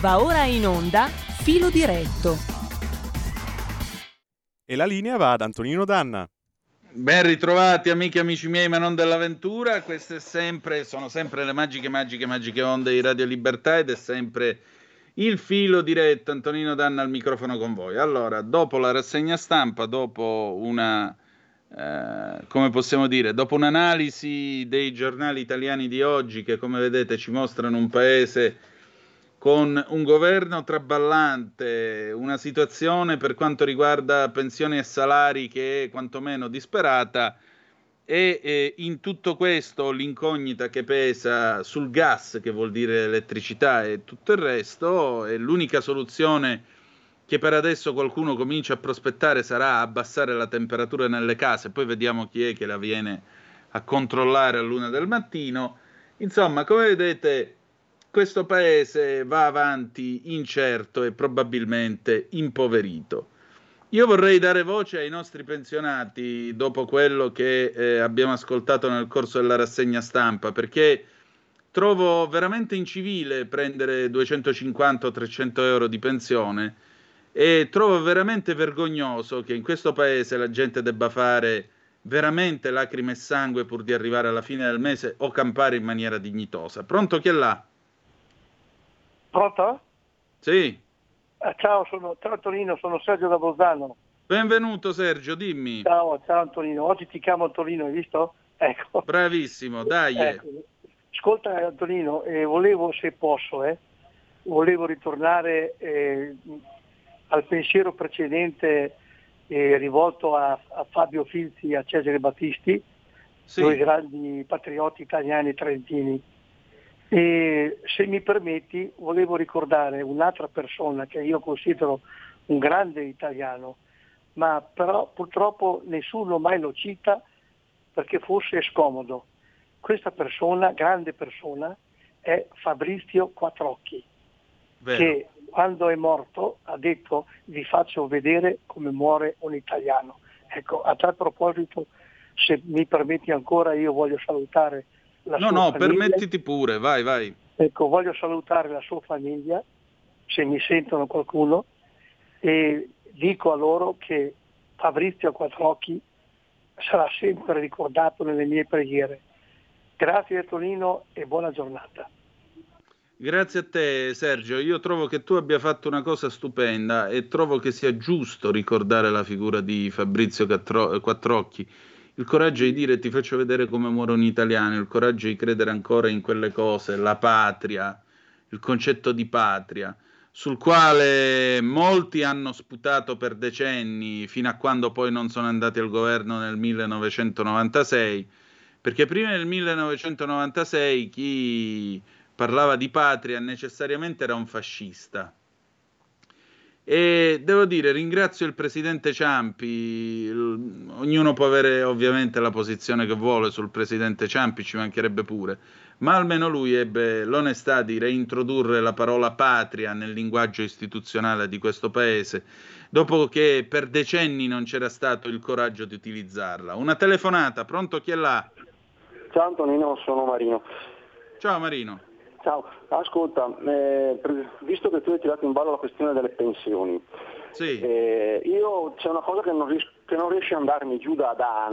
Va ora in onda Filo diretto. E la linea va ad Antonino Danna. Ben ritrovati amiche e amici miei, ma non dell'avventura. Queste sempre, sono sempre le magiche, magiche, magiche onde di Radio Libertà ed è sempre il filo diretto. Antonino Danna al microfono con voi. Allora, dopo la rassegna stampa, dopo una eh, come possiamo dire, dopo un'analisi dei giornali italiani di oggi che come vedete ci mostrano un paese con un governo traballante, una situazione per quanto riguarda pensioni e salari che è quantomeno disperata e eh, in tutto questo l'incognita che pesa sul gas, che vuol dire elettricità e tutto il resto, è l'unica soluzione che per adesso qualcuno comincia a prospettare sarà abbassare la temperatura nelle case, poi vediamo chi è che la viene a controllare a luna del mattino. Insomma, come vedete, questo paese va avanti incerto e probabilmente impoverito. Io vorrei dare voce ai nostri pensionati dopo quello che eh, abbiamo ascoltato nel corso della rassegna stampa, perché trovo veramente incivile prendere 250 o 300 euro di pensione e trovo veramente vergognoso che in questo paese la gente debba fare veramente lacrime e sangue pur di arrivare alla fine del mese o campare in maniera dignitosa. Pronto chi è là? Pronto? Sì. Ah, ciao, sono, ciao Antonino, sono Sergio da Bolzano. Benvenuto Sergio, dimmi. Ciao, ciao Antonino, oggi ti chiamo Antonino, hai visto? Ecco. Bravissimo, dai. Ecco. Ascolta Antonino, eh, volevo, se posso, eh, volevo ritornare eh, al pensiero precedente eh, rivolto a, a, Fabio Filzi e a Cesare Battisti, sì. due grandi patrioti italiani trentini. E se mi permetti, volevo ricordare un'altra persona che io considero un grande italiano, ma però purtroppo nessuno mai lo cita perché forse è scomodo. Questa persona, grande persona, è Fabrizio Quattrocchi, Vero. che quando è morto ha detto vi faccio vedere come muore un italiano. Ecco, a tal proposito, se mi permetti ancora, io voglio salutare no, no, famiglia. Permettiti pure, vai, vai. Ecco, voglio salutare la sua famiglia, se mi sentono qualcuno, e dico a loro che Fabrizio Quattrocchi sarà sempre ricordato nelle mie preghiere. Grazie Tonino e buona giornata. Grazie a te Sergio, io trovo che tu abbia fatto una cosa stupenda e trovo che sia giusto ricordare la figura di Fabrizio Quattrocchi, il coraggio di dire ti faccio vedere come muore un italiano, il coraggio di credere ancora in quelle cose, la patria, il concetto di patria, sul quale molti hanno sputato per decenni fino a quando poi non sono andati al governo nel 1996, perché prima del 1996 chi parlava di patria necessariamente era un fascista. E devo dire, ringrazio il presidente Ciampi, ognuno può avere ovviamente la posizione che vuole sul presidente Ciampi, ci mancherebbe pure, ma almeno lui ebbe l'onestà di reintrodurre la parola patria nel linguaggio istituzionale di questo paese, dopo che per decenni non c'era stato il coraggio di utilizzarla. Una telefonata, pronto chi è là? Ciao Antonino, sono Marino. Ciao Marino. Ciao, ascolta, eh, visto che tu hai tirato in ballo la questione delle pensioni, sì. eh, io c'è una cosa che non, ries- che non riesce ad andarmi giù da, da,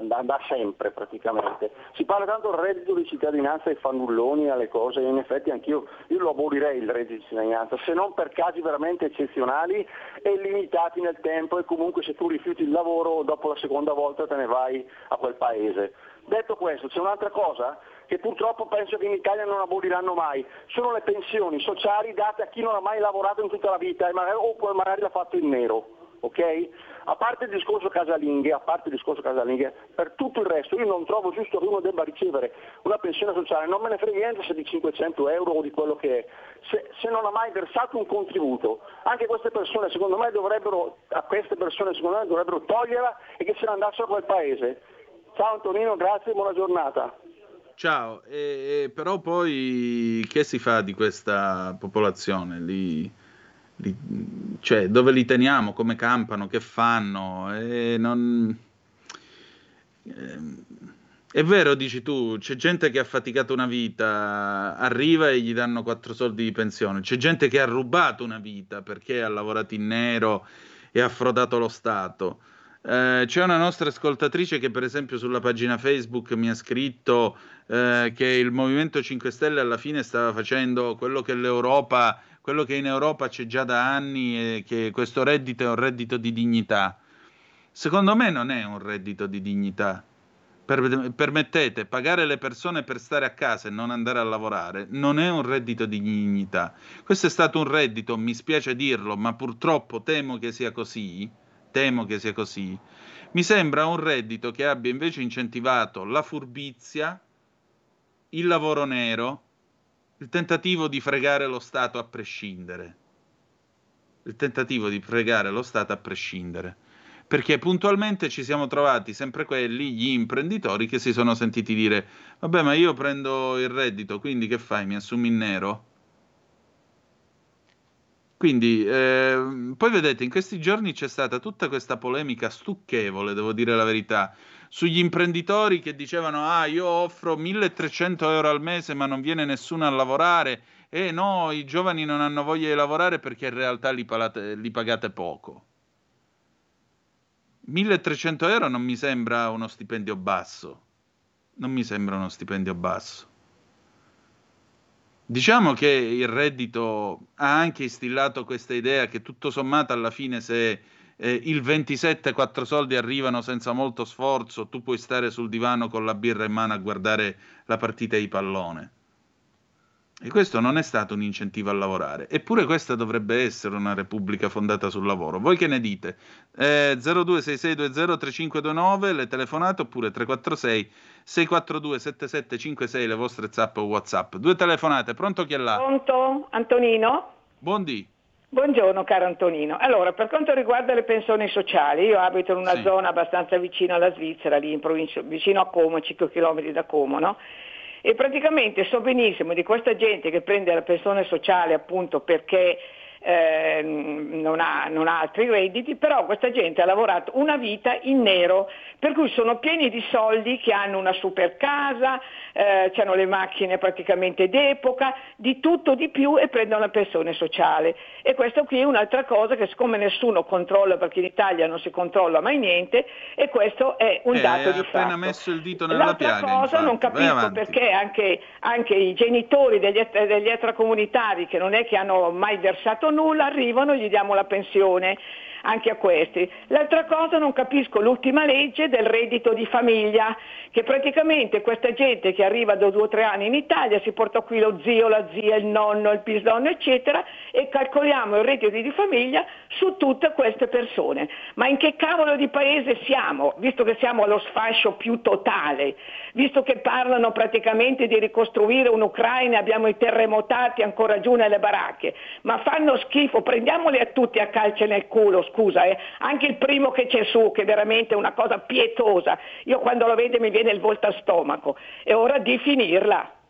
da, da, sempre praticamente. Si parla tanto del reddito di cittadinanza ai fannulloni, alle cose, in effetti anch'io io lo abolirei il reddito di cittadinanza, se non per casi veramente eccezionali e limitati nel tempo e comunque se tu rifiuti il lavoro dopo la seconda volta te ne vai a quel paese. Detto questo, c'è un'altra cosa che purtroppo penso che in Italia non aboliranno mai, sono le pensioni sociali date a chi non ha mai lavorato in tutta la vita o magari l'ha fatto in nero. Okay? A parte il discorso casalinghe, a parte il discorso casalinghe, per tutto il resto io non trovo giusto che uno debba ricevere una pensione sociale, non me ne frega niente se di 500 euro o di quello che è, se, se non ha mai versato un contributo. Anche queste persone secondo me dovrebbero, a queste persone secondo me dovrebbero toglierla e che se ne andassero a quel paese. Ciao Antonino, grazie e buona giornata. Ciao, e, però poi che si fa di questa popolazione? Li, li, cioè, dove li teniamo? Come campano? Che fanno? E non... Eh, È vero, dici tu, c'è gente che ha faticato una vita, arriva e gli danno quattro soldi di pensione, c'è gente che ha rubato una vita perché ha lavorato in nero e ha frodato lo Stato. Eh, c'è una nostra ascoltatrice che per esempio sulla pagina Facebook mi ha scritto eh, che il Movimento 5 Stelle alla fine stava facendo quello che l'Europa, quello che in Europa c'è già da anni e che questo reddito è un reddito di dignità. Secondo me non è un reddito di dignità per, permettete, pagare le persone per stare a casa e non andare a lavorare non è un reddito di dignità. Questo è stato un reddito, mi spiace dirlo, ma purtroppo temo che sia così. Temo che sia così. Mi sembra un reddito che abbia invece incentivato la furbizia, il lavoro nero, il tentativo di fregare lo Stato a prescindere. Il tentativo di fregare lo Stato a prescindere perché puntualmente ci siamo trovati sempre quelli, gli imprenditori, che si sono sentiti dire, vabbè ma io prendo il reddito, quindi che fai? Mi assumi in nero? Quindi, eh, poi vedete, in questi giorni c'è stata tutta questa polemica stucchevole, devo dire la verità, sugli imprenditori che dicevano, ah, io offro 1300 euro al mese ma non viene nessuno a lavorare, e no, i giovani non hanno voglia di lavorare perché in realtà li, palate, li pagate poco. 1300 euro non mi sembra uno stipendio basso. Non mi sembra uno stipendio basso. Diciamo che il reddito ha anche instillato questa idea che tutto sommato alla fine se eh, il 27 quattro soldi arrivano senza molto sforzo, tu puoi stare sul divano con la birra in mano a guardare la partita di pallone. E questo non è stato un incentivo a lavorare. Eppure questa dovrebbe essere una repubblica fondata sul lavoro. Voi che ne dite? Eh, 0266203529 le telefonate oppure 346 642 7756 le vostre zap o whatsapp. Due telefonate, pronto chi è là? Pronto, Antonino? Buondì. Buongiorno caro Antonino. Allora, per quanto riguarda le pensioni sociali, io abito in una sì. zona abbastanza vicina alla Svizzera, lì in provincia, vicino a Como, 5 km da Como, no? E praticamente so benissimo di questa gente che prende la pensione sociale appunto perché eh, non, ha, non, ha, altri redditi, però questa gente ha lavorato una vita in nero, per cui sono pieni di soldi che hanno una super casa, eh, hanno le macchine praticamente d'epoca, di tutto di più e prendono la pensione sociale. E questa qui è un'altra cosa che siccome nessuno controlla, perché in Italia non si controlla mai niente, e questo è un eh, dato di fatto. appena messo il dito nella L'altra piaga. cosa infatti. non capisco perché anche, anche, i genitori degli, degli extracomunitari che non è che hanno mai versato nulla, arrivano gli diamo la pensione anche a questi. L'altra cosa non capisco l'ultima legge del reddito di famiglia, che praticamente questa gente che arriva da due o tre anni in Italia si porta qui lo zio, la zia, il nonno, il bisnonno, eccetera, e calcoliamo il reddito di famiglia su tutte queste persone. Ma in che cavolo di paese siamo, visto che siamo allo sfascio più totale, visto che parlano praticamente di ricostruire un'Ucraina, abbiamo i terremotati ancora giù nelle baracche, ma fanno schifo, prendiamoli a tutti a calce nel culo, scusa, eh. anche il primo che c'è su, che è veramente una cosa pietosa, io quando lo vedo mi viene il volto a stomaco, è ora di finirla.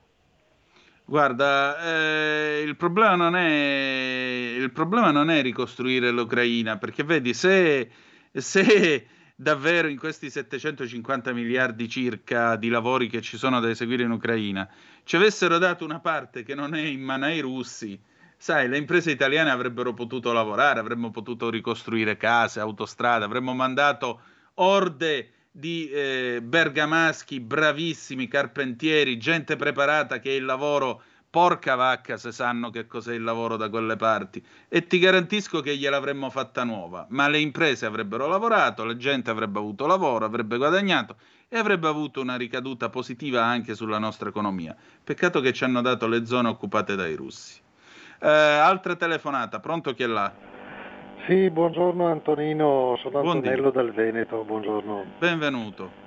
Guarda, eh, il, problema non è, il problema non è ricostruire l'Ucraina, perché vedi, se, se davvero in questi 750 miliardi circa di lavori che ci sono da eseguire in Ucraina ci avessero dato una parte che non è in mano ai russi, sai, le imprese italiane avrebbero potuto lavorare, avremmo potuto ricostruire case, autostrade, avremmo mandato orde di eh, bergamaschi bravissimi, carpentieri, gente preparata che il lavoro, porca vacca se sanno che cos'è il lavoro da quelle parti. E ti garantisco che gliel'avremmo fatta nuova, ma le imprese avrebbero lavorato, la gente avrebbe avuto lavoro, avrebbe guadagnato e avrebbe avuto una ricaduta positiva anche sulla nostra economia. Peccato che ci hanno dato le zone occupate dai russi. Eh, altra telefonata, pronto chi è là? Sì, buongiorno Antonino, sono. Antonello dal Veneto, buongiorno. Benvenuto.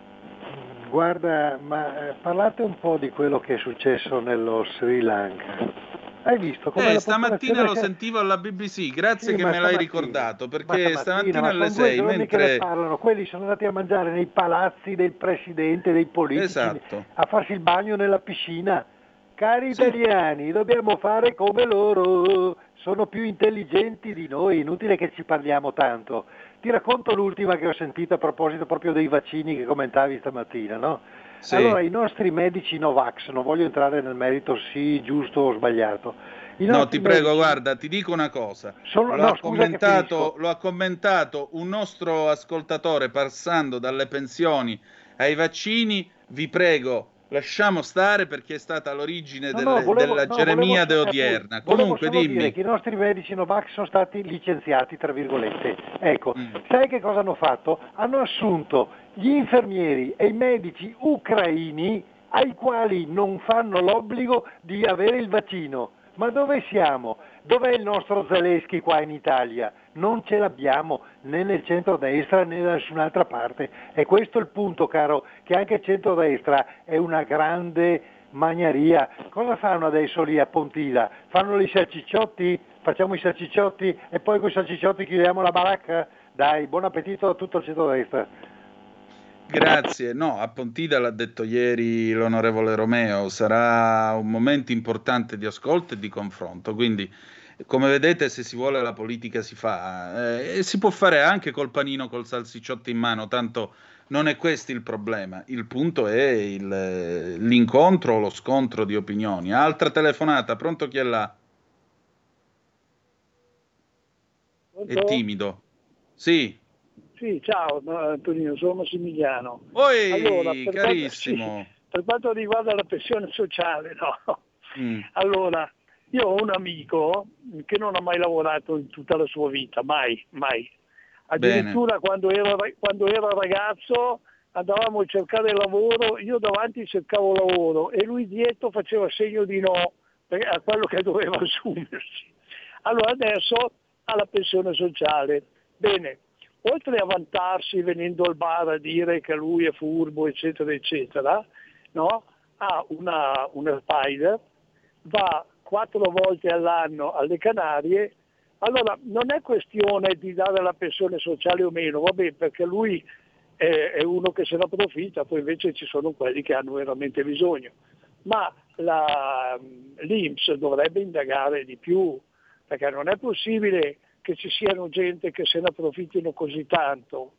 Guarda, ma eh, parlate un po' di quello che è successo nello Sri Lanka. Hai visto come Eh, stamattina lo che- sentivo alla BBC, grazie Sì, che me l'hai stamattina, ricordato, ma perché stamattina ma alle sono due 6, giorni che ne mentre... parlano, quelli sono andati a mangiare nei palazzi del presidente, dei politici, Esatto. a farsi il bagno nella piscina. Cari Sì. italiani, dobbiamo fare come loro, sono più intelligenti di noi, inutile che ci parliamo tanto. Ti racconto l'ultima che ho sentito a proposito proprio dei vaccini che commentavi stamattina, no? Sì. Allora, i nostri medici Novax, non voglio entrare nel merito sì, giusto o sbagliato. No, ti prego, guarda, ti dico una cosa. Sono, lo, no, ha commentato, lo ha commentato un nostro ascoltatore passando dalle pensioni ai vaccini. Vi prego, lasciamo stare perché è stata l'origine no, no, volevo, della no, Geremiade volevo, odierna. Comunque dimmi. che i nostri medici Novax sono stati licenziati, tra virgolette. Ecco, mm. sai che cosa hanno fatto? Hanno assunto gli infermieri e i medici ucraini ai quali non fanno l'obbligo di avere il vaccino. Ma dove siamo? Dov'è il nostro Zelensky qua in Italia? Non ce l'abbiamo né nel centro-destra né da nessun'altra parte. E questo è il punto, caro, che anche il centro-destra è una grande magnaria. Cosa fanno adesso lì a Pontida? Fanno i salcicciotti? Facciamo i salcicciotti e poi con i salcicciotti chiudiamo la baracca? Dai, buon appetito a tutto il centro-destra. Grazie. No, a Pontida l'ha detto ieri l'onorevole Romeo, sarà un momento importante di ascolto e di confronto, quindi come vedete se si vuole la politica si fa eh, e si può fare anche col panino col salsicciotto in mano, tanto non è questo il problema, il punto è il, l'incontro o lo scontro di opinioni. Altra telefonata, pronto chi è là? Pronto? È timido. Sì. Sì, ciao Antonino, sono Massimiliano. Oi, allora, per carissimo. Quanto, sì, per quanto riguarda la pensione sociale, no. Mm. Allora, io ho un amico che non ha mai lavorato in tutta la sua vita, mai, mai. Addirittura quando ero, quando ero, ragazzo andavamo a cercare lavoro, io davanti cercavo lavoro e lui dietro faceva segno di no a quello che doveva assumersi. Allora adesso ha la pensione sociale. Bene, oltre a vantarsi venendo al bar a dire che lui è furbo, eccetera, eccetera, no? ha una, una spider, va quattro volte all'anno alle Canarie, allora non è questione di dare la pensione sociale o meno, va bene, perché lui è, uno che se ne approfitta, poi invece ci sono quelli che hanno veramente bisogno. Ma la, l'Inps dovrebbe indagare di più, perché non è possibile che ci siano gente che se ne approfittino così tanto.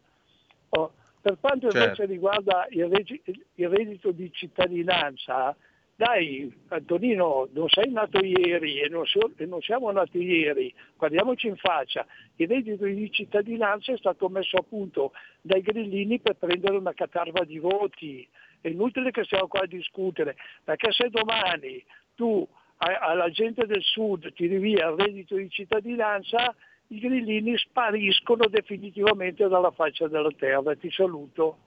Oh, per quanto invece certo. riguarda il, regi- il, reddito di cittadinanza, dai Antonino, non sei nato ieri e non, so- e non, siamo nati ieri, guardiamoci in faccia, il reddito di cittadinanza è stato messo a punto dai grillini per prendere una catarva di voti, è inutile che stiamo qua a discutere, perché se domani tu alla gente del sud tiri via il reddito di cittadinanza, i grillini spariscono definitivamente dalla faccia della terra. Ti saluto.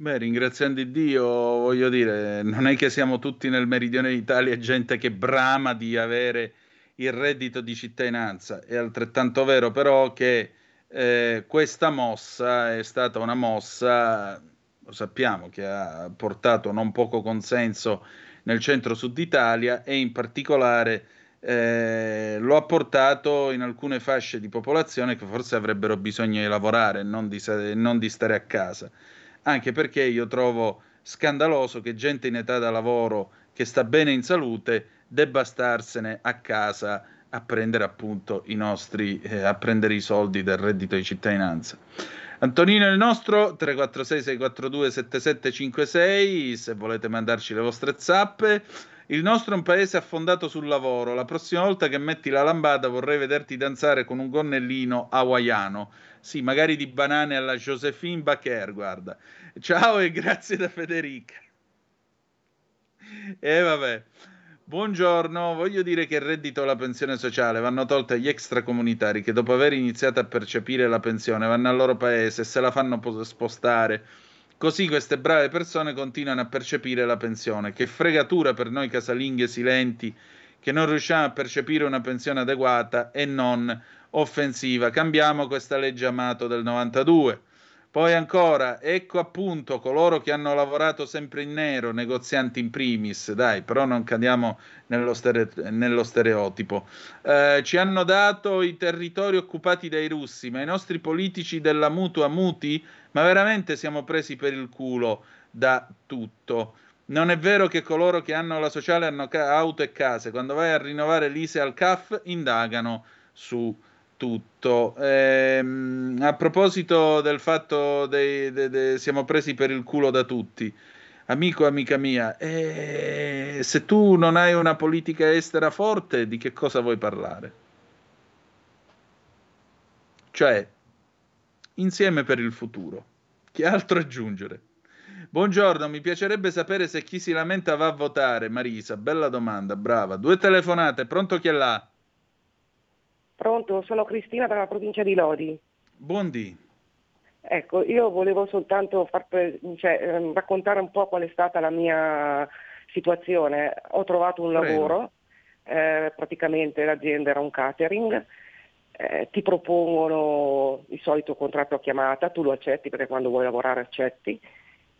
Beh, ringraziando Dio, voglio dire, non è che siamo tutti nel meridione d'Italia gente che brama di avere il reddito di cittadinanza. È altrettanto vero però che eh, questa mossa è stata una mossa, lo sappiamo, che ha portato non poco consenso nel centro-sud Italia e in particolare eh, lo ha portato in alcune fasce di popolazione che forse avrebbero bisogno di lavorare non di, non di stare a casa. Anche perché io trovo scandaloso che gente in età da lavoro che sta bene in salute debba starsene a casa a prendere appunto i nostri, eh, a prendere i soldi del reddito di cittadinanza. Antonino il nostro 346 642 7756 se volete mandarci le vostre zappe il nostro è un paese affondato sul lavoro. La prossima volta che metti la lambada vorrei vederti danzare con un gonnellino hawaiano. Sì, magari di banane alla Josephine Bacher, guarda. Ciao e grazie da Federica. E vabbè. Buongiorno, voglio dire che il reddito e la pensione sociale vanno tolte agli extracomunitari che dopo aver iniziato a percepire la pensione vanno al loro paese e se la fanno spostare Così queste brave persone continuano a percepire la pensione. Che fregatura per noi casalinghe silenti che non riusciamo a percepire una pensione adeguata e non offensiva. Cambiamo questa legge Amato del 92. Poi ancora, ecco appunto coloro che hanno lavorato sempre in nero, negozianti in primis, dai, però non cadiamo nello, stere- nello stereotipo. Eh, ci hanno dato i territori occupati dai russi, ma i nostri politici della mutua muti, ma veramente siamo presi per il culo da tutto. Non è vero che coloro che hanno la sociale hanno ca- auto e case, quando vai a rinnovare l'ISE al CAF indagano su tutto. Ehm, a proposito del fatto dei, de, de, siamo presi per il culo da tutti, amico, amica mia, eh, se tu non hai una politica estera forte, di che cosa vuoi parlare? Cioè, insieme per il futuro. Che altro aggiungere? Buongiorno, mi piacerebbe sapere se chi si lamenta va a votare. Marisa, bella domanda, brava. Due telefonate, pronto chi è là? Pronto, sono Cristina dalla provincia di Lodi. Buondì. Ecco, io volevo soltanto pre- cioè, ehm, raccontare un po' qual è stata la mia situazione. Ho trovato un Prego. lavoro, eh, praticamente l'azienda era un catering, eh, ti propongono il solito contratto a chiamata, tu lo accetti perché quando vuoi lavorare accetti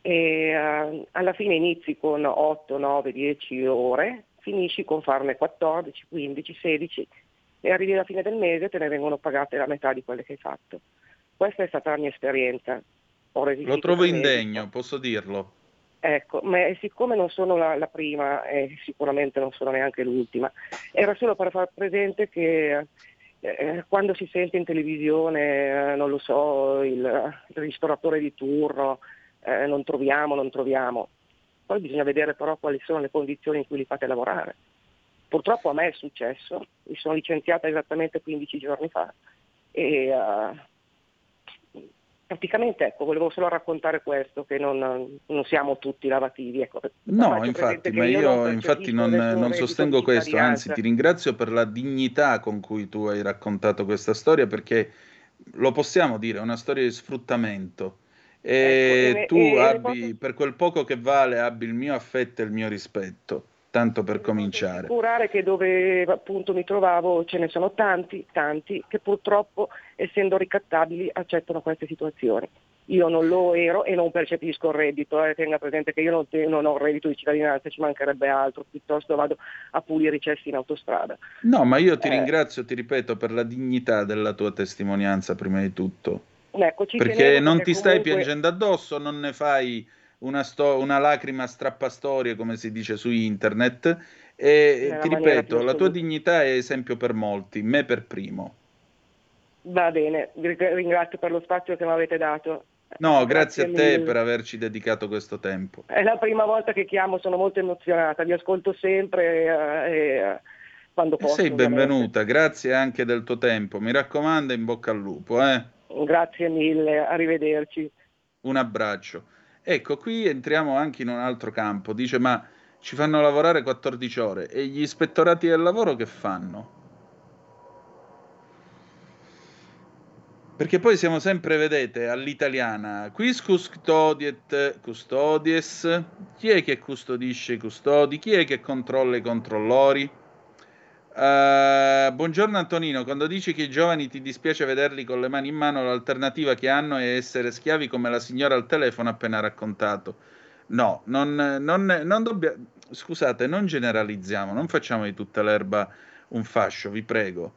e uh, alla fine inizi con 8, 9, 10 ore, finisci con farne 14, 15, 16 e arrivi alla fine del mese e te ne vengono pagate la metà di quelle che hai fatto. Questa è stata la mia esperienza. Lo trovo indegno, posso dirlo. Ecco, ma siccome non sono la, la, prima e sicuramente non sono neanche l'ultima, era solo per far presente che eh, quando si sente in televisione, eh, non lo so, il, il ristoratore di turno, eh, non troviamo, non troviamo. Poi bisogna vedere però quali sono le condizioni in cui li fate lavorare. Purtroppo a me è successo, mi sono licenziata esattamente 15 giorni fa e uh, praticamente ecco, volevo solo raccontare questo, che non, non siamo tutti lavativi. Ecco. No, infatti, ma io, io infatti non, non sostengo questo, anzi ti ringrazio per la dignità con cui tu hai raccontato questa storia perché lo possiamo dire, è una storia di sfruttamento e ecco, tu e, abbi, e per quel poco che vale, abbi il mio affetto e il mio rispetto, tanto per cominciare. assicurare che dove appunto mi trovavo ce ne sono tanti, tanti, che purtroppo, essendo ricattabili, accettano queste situazioni. Io non lo ero e non percepisco il reddito, eh. tenga presente che io non, te- non ho il reddito di cittadinanza, ci mancherebbe altro, piuttosto vado a pulire i cessi in autostrada. No, ma io ti eh. ringrazio, ti ripeto, per la dignità della tua testimonianza prima di tutto Ecco, perché non perché ti stai piangendo addosso, non ne fai una, sto- una lacrima strappastorie, come si dice su internet. E ti ripeto, la tua dignità è esempio per molti, me per primo. Va bene, vi ringrazio per lo spazio che mi avete dato. No, grazie, grazie a te mille. per averci dedicato questo tempo. È la prima volta che chiamo, sono molto emozionata, vi ascolto sempre eh, eh, quando posso. Sei benvenuta, ovviamente. grazie anche del tuo tempo. Mi raccomando, in bocca al lupo. Eh. Grazie mille, arrivederci. Un abbraccio. Ecco, qui entriamo anche in un altro campo. Dice, ma ci fanno lavorare 14 ore e gli ispettorati del lavoro che fanno? Perché poi siamo sempre, vedete, all'italiana, quis custodiet custodies, chi è che custodisce i custodi, chi è che controlla i controllori? Uh, buongiorno Antonino, quando dici che i giovani ti dispiace vederli con le mani in mano, l'alternativa che hanno è essere schiavi come la signora al telefono appena raccontato. No, non, non, non dobbiamo... Scusate, non generalizziamo, non facciamo di tutta l'erba un fascio, vi prego,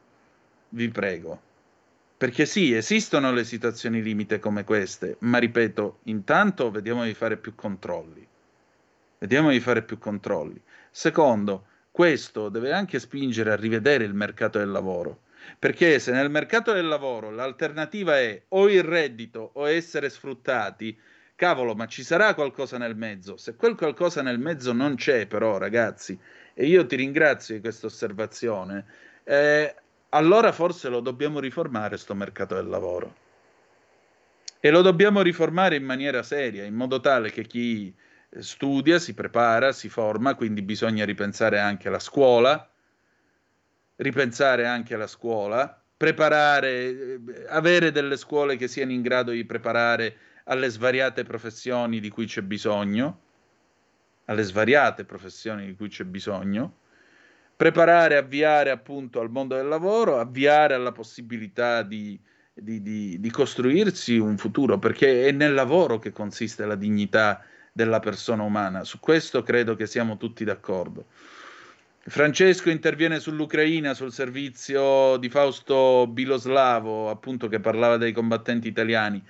vi prego. Perché sì, esistono le situazioni limite come queste, ma ripeto, intanto vediamo di fare più controlli. Vediamo di fare più controlli. Secondo, questo deve anche spingere a rivedere il mercato del lavoro. Perché se nel mercato del lavoro l'alternativa è o il reddito o essere sfruttati, cavolo, ma ci sarà qualcosa nel mezzo. Se quel qualcosa nel mezzo non c'è, però, ragazzi, e io ti ringrazio di questa osservazione, eh, allora forse lo dobbiamo riformare sto mercato del lavoro. E lo dobbiamo riformare in maniera seria, in modo tale che chi studia, si prepara, si forma, quindi bisogna ripensare anche alla scuola, ripensare anche alla scuola, preparare, eh, avere delle scuole che siano in grado di preparare alle svariate professioni di cui c'è bisogno, alle svariate professioni di cui c'è bisogno, preparare, avviare appunto al mondo del lavoro, avviare alla possibilità di, di, di, di costruirsi un futuro, perché è nel lavoro che consiste la dignità della persona umana. Su questo credo che siamo tutti d'accordo. Francesco interviene sull'Ucraina, sul servizio di Fausto Biloslavo, appunto che parlava dei combattenti italiani.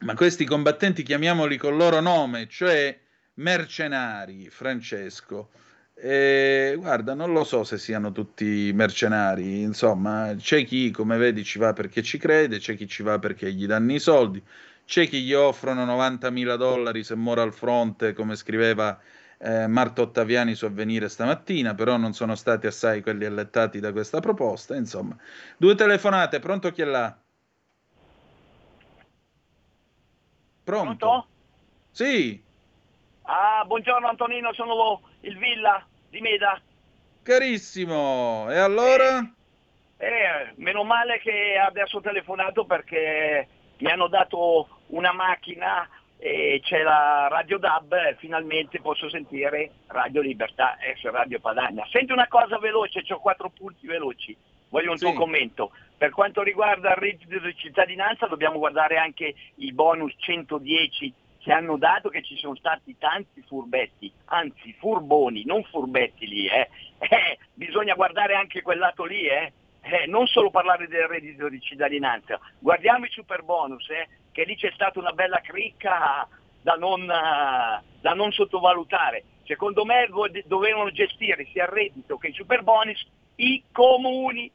Ma questi combattenti chiamiamoli col loro nome, cioè mercenari, Francesco. E, guarda, non lo so se siano tutti mercenari, insomma, c'è chi, come vedi, ci va perché ci crede, c'è chi ci va perché gli danno i soldi, c'è chi gli offrono 90.000 dollari se muore al fronte, come scriveva eh, Marta Ottaviani su Avvenire stamattina, però non sono stati assai quelli allettati da questa proposta. Insomma, due telefonate, pronto chi è là? Pronto? Pronto? Sì. Ah, buongiorno Antonino, sono il Villa di Meda. Carissimo, e allora? Eh, eh, meno male che adesso ho telefonato perché mi hanno dato una macchina e c'è la Radio DAB e finalmente posso sentire Radio Libertà, ex Radio Padania. Senti una cosa veloce, ho quattro punti veloci, voglio un sì. tuo commento. Per quanto riguarda il reddito di cittadinanza dobbiamo guardare anche i bonus 110 che hanno dato che ci sono stati tanti furbetti, anzi furboni, non furbetti lì, eh. Eh, bisogna guardare anche quel lato lì, eh. Eh non solo parlare del reddito di cittadinanza, guardiamo i super bonus, eh che lì c'è stata una bella cricca da non, da non sottovalutare. Secondo me dovevano gestire sia il reddito che i super bonus i comuni,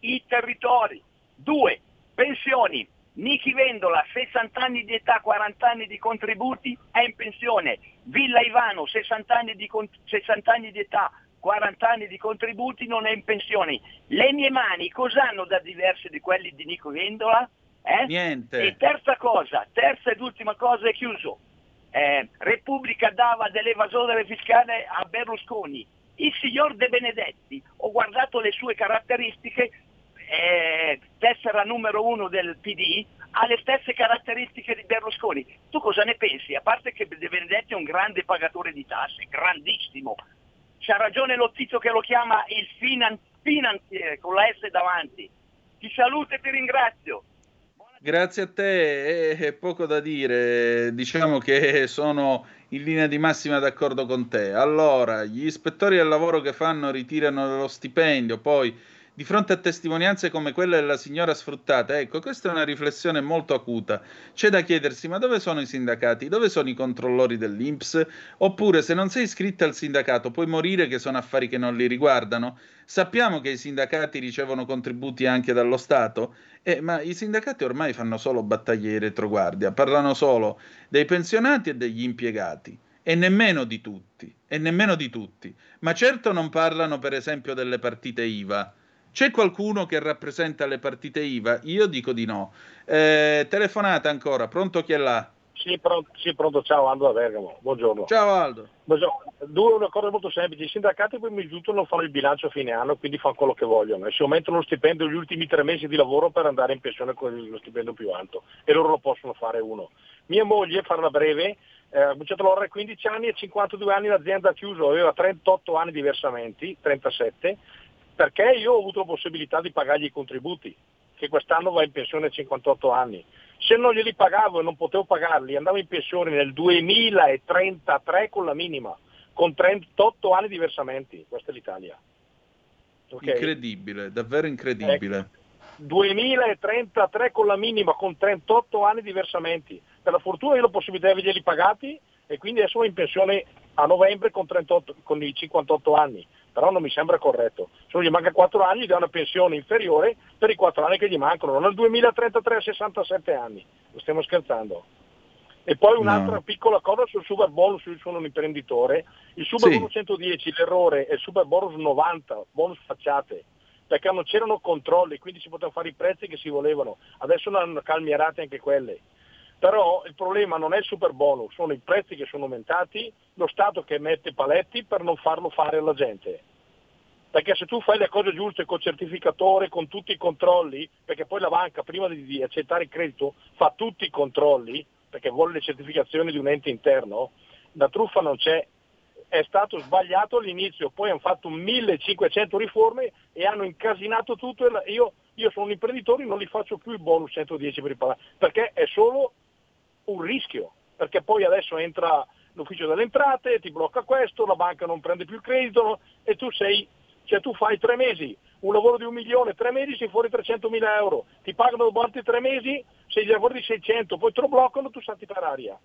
i territori. Due, pensioni. Niki Vendola, 60 anni di età, 40 anni di contributi, è in pensione. Villa Ivano, 60 anni di, 60 anni di età, 40 anni di contributi, non è in pensione. Le mie mani cosa hanno da diverse di quelli di Nico Vendola? Eh? Niente. E terza cosa, terza ed ultima cosa è chiuso. Eh, Repubblica dava dell'evasore fiscale a Berlusconi. Il signor De Benedetti, ho guardato le sue caratteristiche, eh, tessera numero uno del PD, ha le stesse caratteristiche di Berlusconi. Tu cosa ne pensi? A parte che De Benedetti è un grande pagatore di tasse, grandissimo. C'ha ragione lo tizio che lo chiama il finan- finanziere con la S davanti. Ti saluto e ti ringrazio. Grazie a te, è, poco da dire, diciamo che sono in linea di massima d'accordo con te. Allora, gli ispettori del lavoro che fanno ritirano lo stipendio, poi di fronte a testimonianze come quella della signora sfruttata, ecco, questa è una riflessione molto acuta. C'è da chiedersi, ma dove sono i sindacati? Dove sono i controllori dell'Inps? Oppure, se non sei iscritta al sindacato, puoi morire che sono affari che non li riguardano? Sappiamo che i sindacati ricevono contributi anche dallo Stato, eh, ma i sindacati ormai fanno solo battaglie di retroguardia, parlano solo dei pensionati e degli impiegati e nemmeno di tutti, e nemmeno di tutti. Ma certo non parlano per esempio delle partite IVA. C'è qualcuno che rappresenta le partite IVA? Io dico di no. Eh, telefonata ancora, pronto chi è là? Sì pronto, sì, pronto, ciao Aldo da Bergamo, buongiorno. Ciao Aldo. Buongiorno. Due, una cosa molto semplice, i sindacati poi mi giunto non fanno il bilancio a fine anno, quindi fanno quello che vogliono e si aumentano lo stipendio gli ultimi tre mesi di lavoro per andare in pensione con lo stipendio più alto e loro lo possono fare uno. Mia moglie, farla breve, eh, ha cominciato a lavorare a 15 anni e 52 anni l'azienda ha chiuso, aveva 38 anni di versamenti, 37, perché io ho avuto la possibilità di pagargli i contributi, che quest'anno va in pensione a 58 anni se non glieli pagavo e non potevo pagarli, andavo in pensione nel 2033 con la minima, con 38 anni di versamenti. Questa è l'Italia. Okay? Incredibile, davvero incredibile. Ecco. 2033 con la minima, con 38 anni di versamenti. Per la fortuna io ho la possibilità di averli pagati e quindi adesso sono in pensione a novembre con, 38, con i 58 anni però non mi sembra corretto. Se non gli manca 4 anni gli dà una pensione inferiore per i 4 anni che gli mancano, non nel 2033 a 67 anni, lo stiamo scherzando. E poi un'altra no. piccola cosa sul super bonus, io sono un imprenditore, il super sì. bonus 110, l'errore è il super bonus 90, bonus facciate, perché non c'erano controlli, quindi si potevano fare i prezzi che si volevano, adesso hanno calmierate anche quelle. Però il problema non è il super bonus, sono i prezzi che sono aumentati, lo Stato che mette paletti per non farlo fare alla gente. Perché se tu fai le cose giuste col certificatore, con tutti i controlli, perché poi la banca prima di accettare il credito fa tutti i controlli, perché vuole le certificazioni di un ente interno, la truffa non c'è. È stato sbagliato all'inizio, poi hanno fatto 1500 riforme e hanno incasinato tutto. Io, io sono un imprenditore, non li faccio più il bonus 110 per i palazzi, perché è solo un rischio, perché poi adesso entra l'ufficio delle entrate, ti blocca questo, la banca non prende più il credito e tu sei, cioè tu fai tre mesi, un lavoro di un milione, tre mesi sei fuori 300 mila euro, ti pagano dopo altri tre mesi, sei lavori di 600, poi te lo bloccano, tu salti per aria.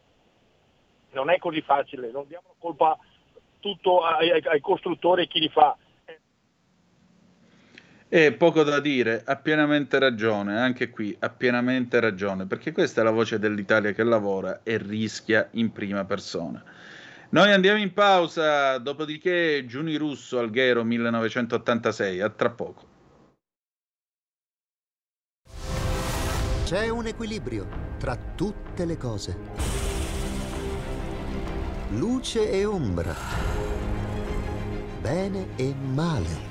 Non è così facile, non diamo colpa tutto ai, ai costruttori e chi li fa. E poco da dire, ha pienamente ragione, anche qui ha pienamente ragione, perché questa è la voce dell'Italia che lavora e rischia in prima persona. Noi andiamo in pausa, dopodiché Giuni Russo Alghero 1986, a tra poco. C'è un equilibrio tra tutte le cose. Luce e ombra. Bene e male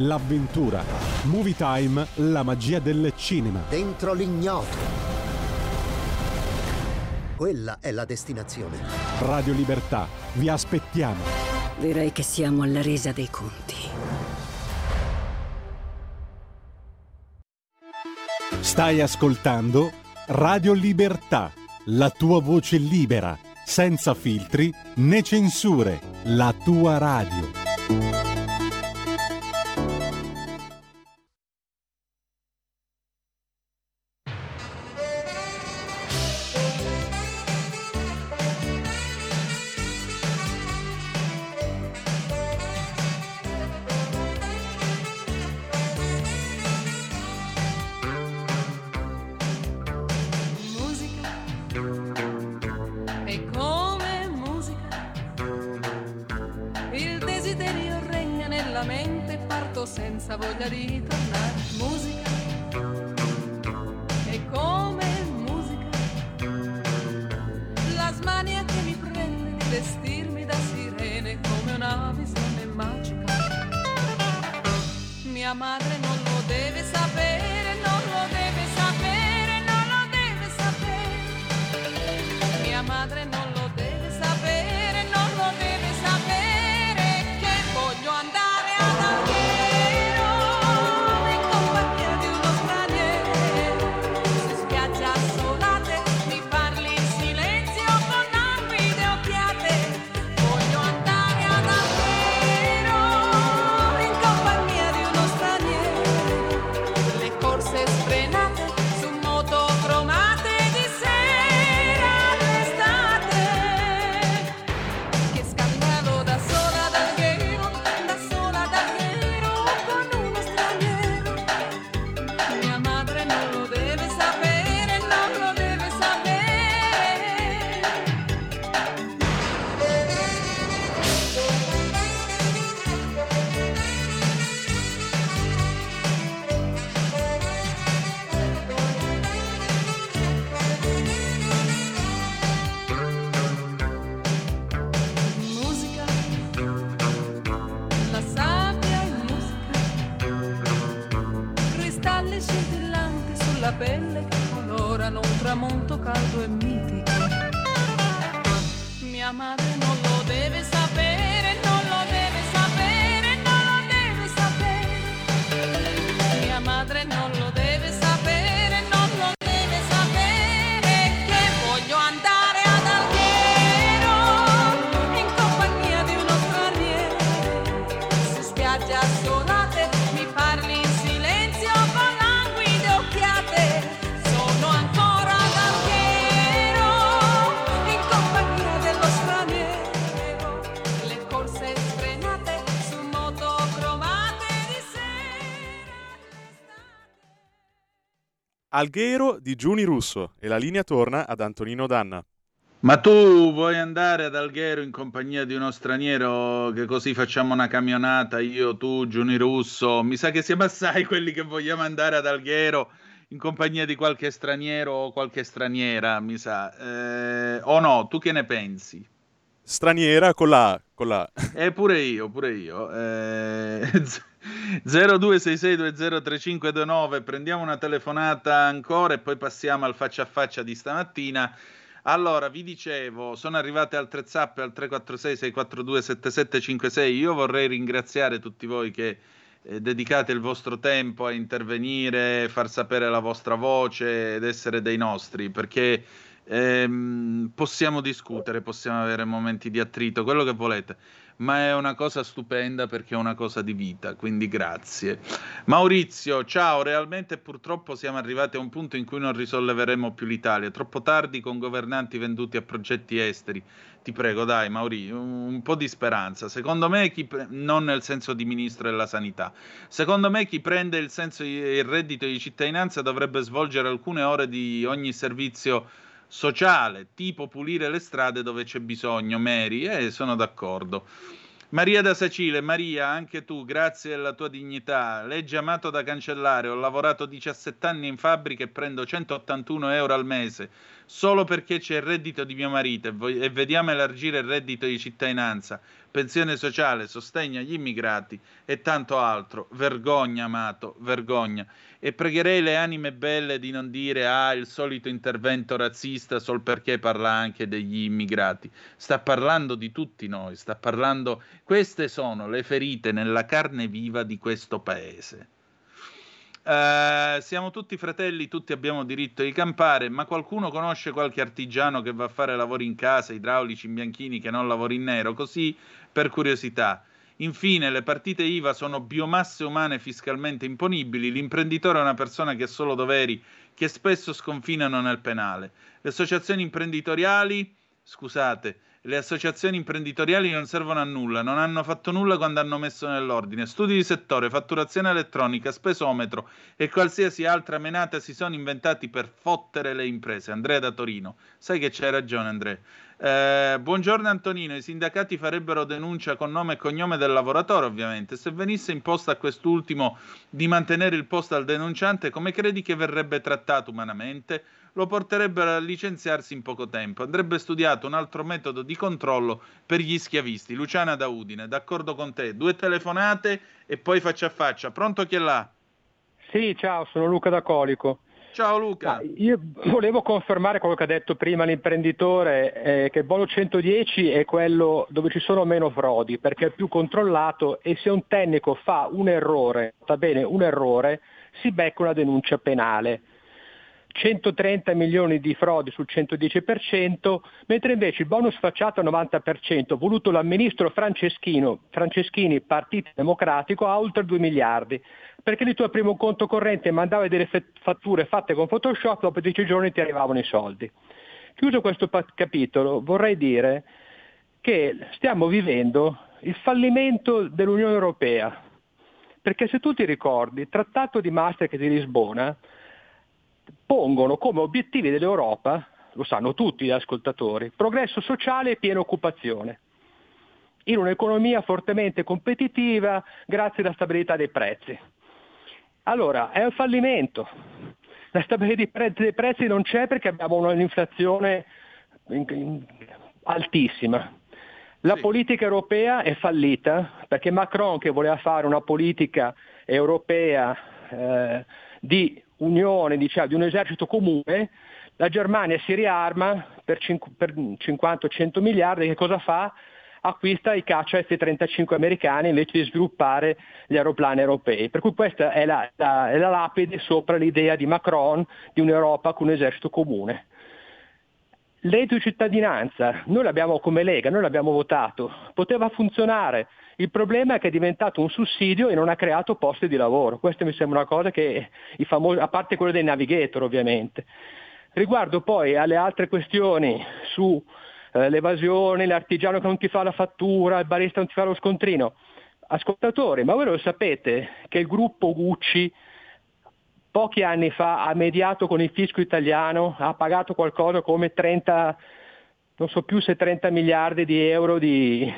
l'avventura. Movie Time, la magia del cinema. Dentro l'ignoto. Quella è la destinazione. Radio Libertà, vi aspettiamo. Direi che siamo alla resa dei conti. Stai ascoltando Radio Libertà, la tua voce libera senza filtri né censure, la tua radio. Alghero di Giuni Russo e la linea torna ad Antonino Danna. Ma tu vuoi andare ad Alghero in compagnia di uno straniero che così facciamo una camionata, io, tu, Giuni Russo? Mi sa che siamo assai quelli che vogliamo andare ad Alghero in compagnia di qualche straniero o qualche straniera, mi sa. Eh, o no, tu che ne pensi? Straniera con la... Con la... Eh, pure io, pure io. Eh, 0266203529, prendiamo una telefonata ancora e poi passiamo al faccia a faccia di stamattina. Allora, vi dicevo, sono arrivate altre zappe al 346 642 7756. Io vorrei ringraziare tutti voi che eh, dedicate il vostro tempo a intervenire, far sapere la vostra voce ed essere dei nostri, perché ehm, possiamo discutere, possiamo avere momenti di attrito, quello che volete, ma è una cosa stupenda perché è una cosa di vita, quindi grazie. Maurizio, ciao, realmente purtroppo siamo arrivati a un punto in cui non risolleveremo più l'Italia, troppo tardi con governanti venduti a progetti esteri. Ti prego, dai, Maurizio, un po' di speranza. Secondo me, chi pre- non nel senso di ministro della sanità, secondo me chi prende il, senso, il reddito di cittadinanza dovrebbe svolgere alcune ore di ogni servizio sociale, tipo pulire le strade dove c'è bisogno, Mary, e eh, sono d'accordo. Maria da Sacile, Maria, anche tu, grazie alla tua dignità. Legge amato da cancellare, ho lavorato 17 anni in fabbrica e prendo 181 euro al mese solo perché c'è il reddito di mio marito e, vediamo elargire il reddito di cittadinanza, pensione sociale, sostegno agli immigrati e tanto altro. Vergogna, amato, vergogna. E pregherei le anime belle di non dire ah, il solito intervento razzista sol perché parla anche degli immigrati. Sta parlando di tutti noi, sta parlando. Queste sono le ferite nella carne viva di questo paese. Uh, siamo tutti fratelli, tutti abbiamo diritto di campare, ma qualcuno conosce qualche artigiano che va a fare lavori in casa, idraulici, in bianchini, che non lavori in nero? Così, per curiosità. Infine, le partite IVA sono biomasse umane fiscalmente imponibili, l'imprenditore è una persona che ha solo doveri che spesso sconfinano nel penale. Le associazioni imprenditoriali, scusate, le associazioni imprenditoriali non servono a nulla, non hanno fatto nulla quando hanno messo nell'ordine. Studi di settore, fatturazione elettronica, spesometro e qualsiasi altra menata si sono inventati per fottere le imprese. Andrea da Torino. Sai che c'hai ragione, Andrea. Eh, buongiorno Antonino, i sindacati farebbero denuncia con nome e cognome del lavoratore ovviamente. Se venisse imposta a quest'ultimo di mantenere il posto al denunciante, come credi che verrebbe trattato umanamente? lo porterebbero a licenziarsi in poco tempo. Andrebbe studiato un altro metodo di controllo per gli schiavisti. Luciana da Udine, d'accordo con te. Due telefonate e poi faccia a faccia. Pronto chi è là? Sì, ciao, sono Luca da Colico. Ciao Luca. Ah, io volevo confermare quello che ha detto prima l'imprenditore, eh, che il bono 110 è quello dove ci sono meno frodi, perché è più controllato e se un tecnico fa un errore, va bene, un errore, si becca una denuncia penale. 130 milioni di frodi sul 110%, mentre invece il bonus facciato al 90%, voluto dal ministro Franceschini, Partito Democratico, ha oltre 2 miliardi, perché il tuo primo conto corrente mandava delle fatture fatte con Photoshop, dopo 10 giorni ti arrivavano i soldi. Chiuso questo capitolo, vorrei dire che stiamo vivendo il fallimento dell'Unione Europea, perché se tu ti ricordi, il trattato di Maastricht di Lisbona pongono come obiettivi dell'Europa, lo sanno tutti gli ascoltatori, progresso sociale e piena occupazione, in un'economia fortemente competitiva grazie alla stabilità dei prezzi. Allora, è un fallimento. La stabilità dei prezzi non c'è perché abbiamo un'inflazione altissima. La sì. politica europea è fallita perché Macron che voleva fare una politica europea eh, di unione diciamo, di un esercito comune, la Germania si riarma per, 50-100 miliardi, che cosa fa? Acquista i caccia F-35 americani invece di sviluppare gli aeroplani europei. Per cui questa è la, la, è la lapide sopra l'idea di Macron di un'Europa con un esercito comune. Reddito di cittadinanza, noi l'abbiamo come Lega, noi l'abbiamo votato, poteva funzionare, il problema è che è diventato un sussidio e non ha creato posti di lavoro. Questa mi sembra una cosa che, famosi, a parte quello dei navigator ovviamente. Riguardo poi alle altre questioni su eh, l'evasione, l'artigiano che non ti fa la fattura, il barista non ti fa lo scontrino, ascoltatori, ma voi lo sapete che il gruppo Gucci pochi anni fa ha mediato con il fisco italiano, ha pagato qualcosa come 30, non so più se 30 miliardi di euro di,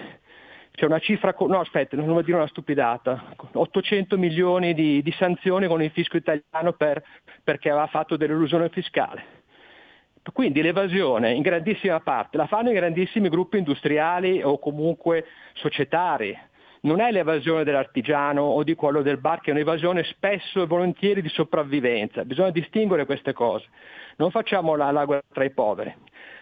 c'è una cifra, no aspetta, non devo dire una stupidata, 800 milioni di, di sanzioni con il fisco italiano per, perché aveva fatto dell'illusione fiscale. Quindi l'evasione in grandissima parte la fanno i grandissimi gruppi industriali o comunque societari. Non è l'evasione dell'artigiano o di quello del bar che è un'evasione spesso e volentieri di sopravvivenza. Bisogna distinguere queste cose. Non facciamo la, la guerra tra i poveri.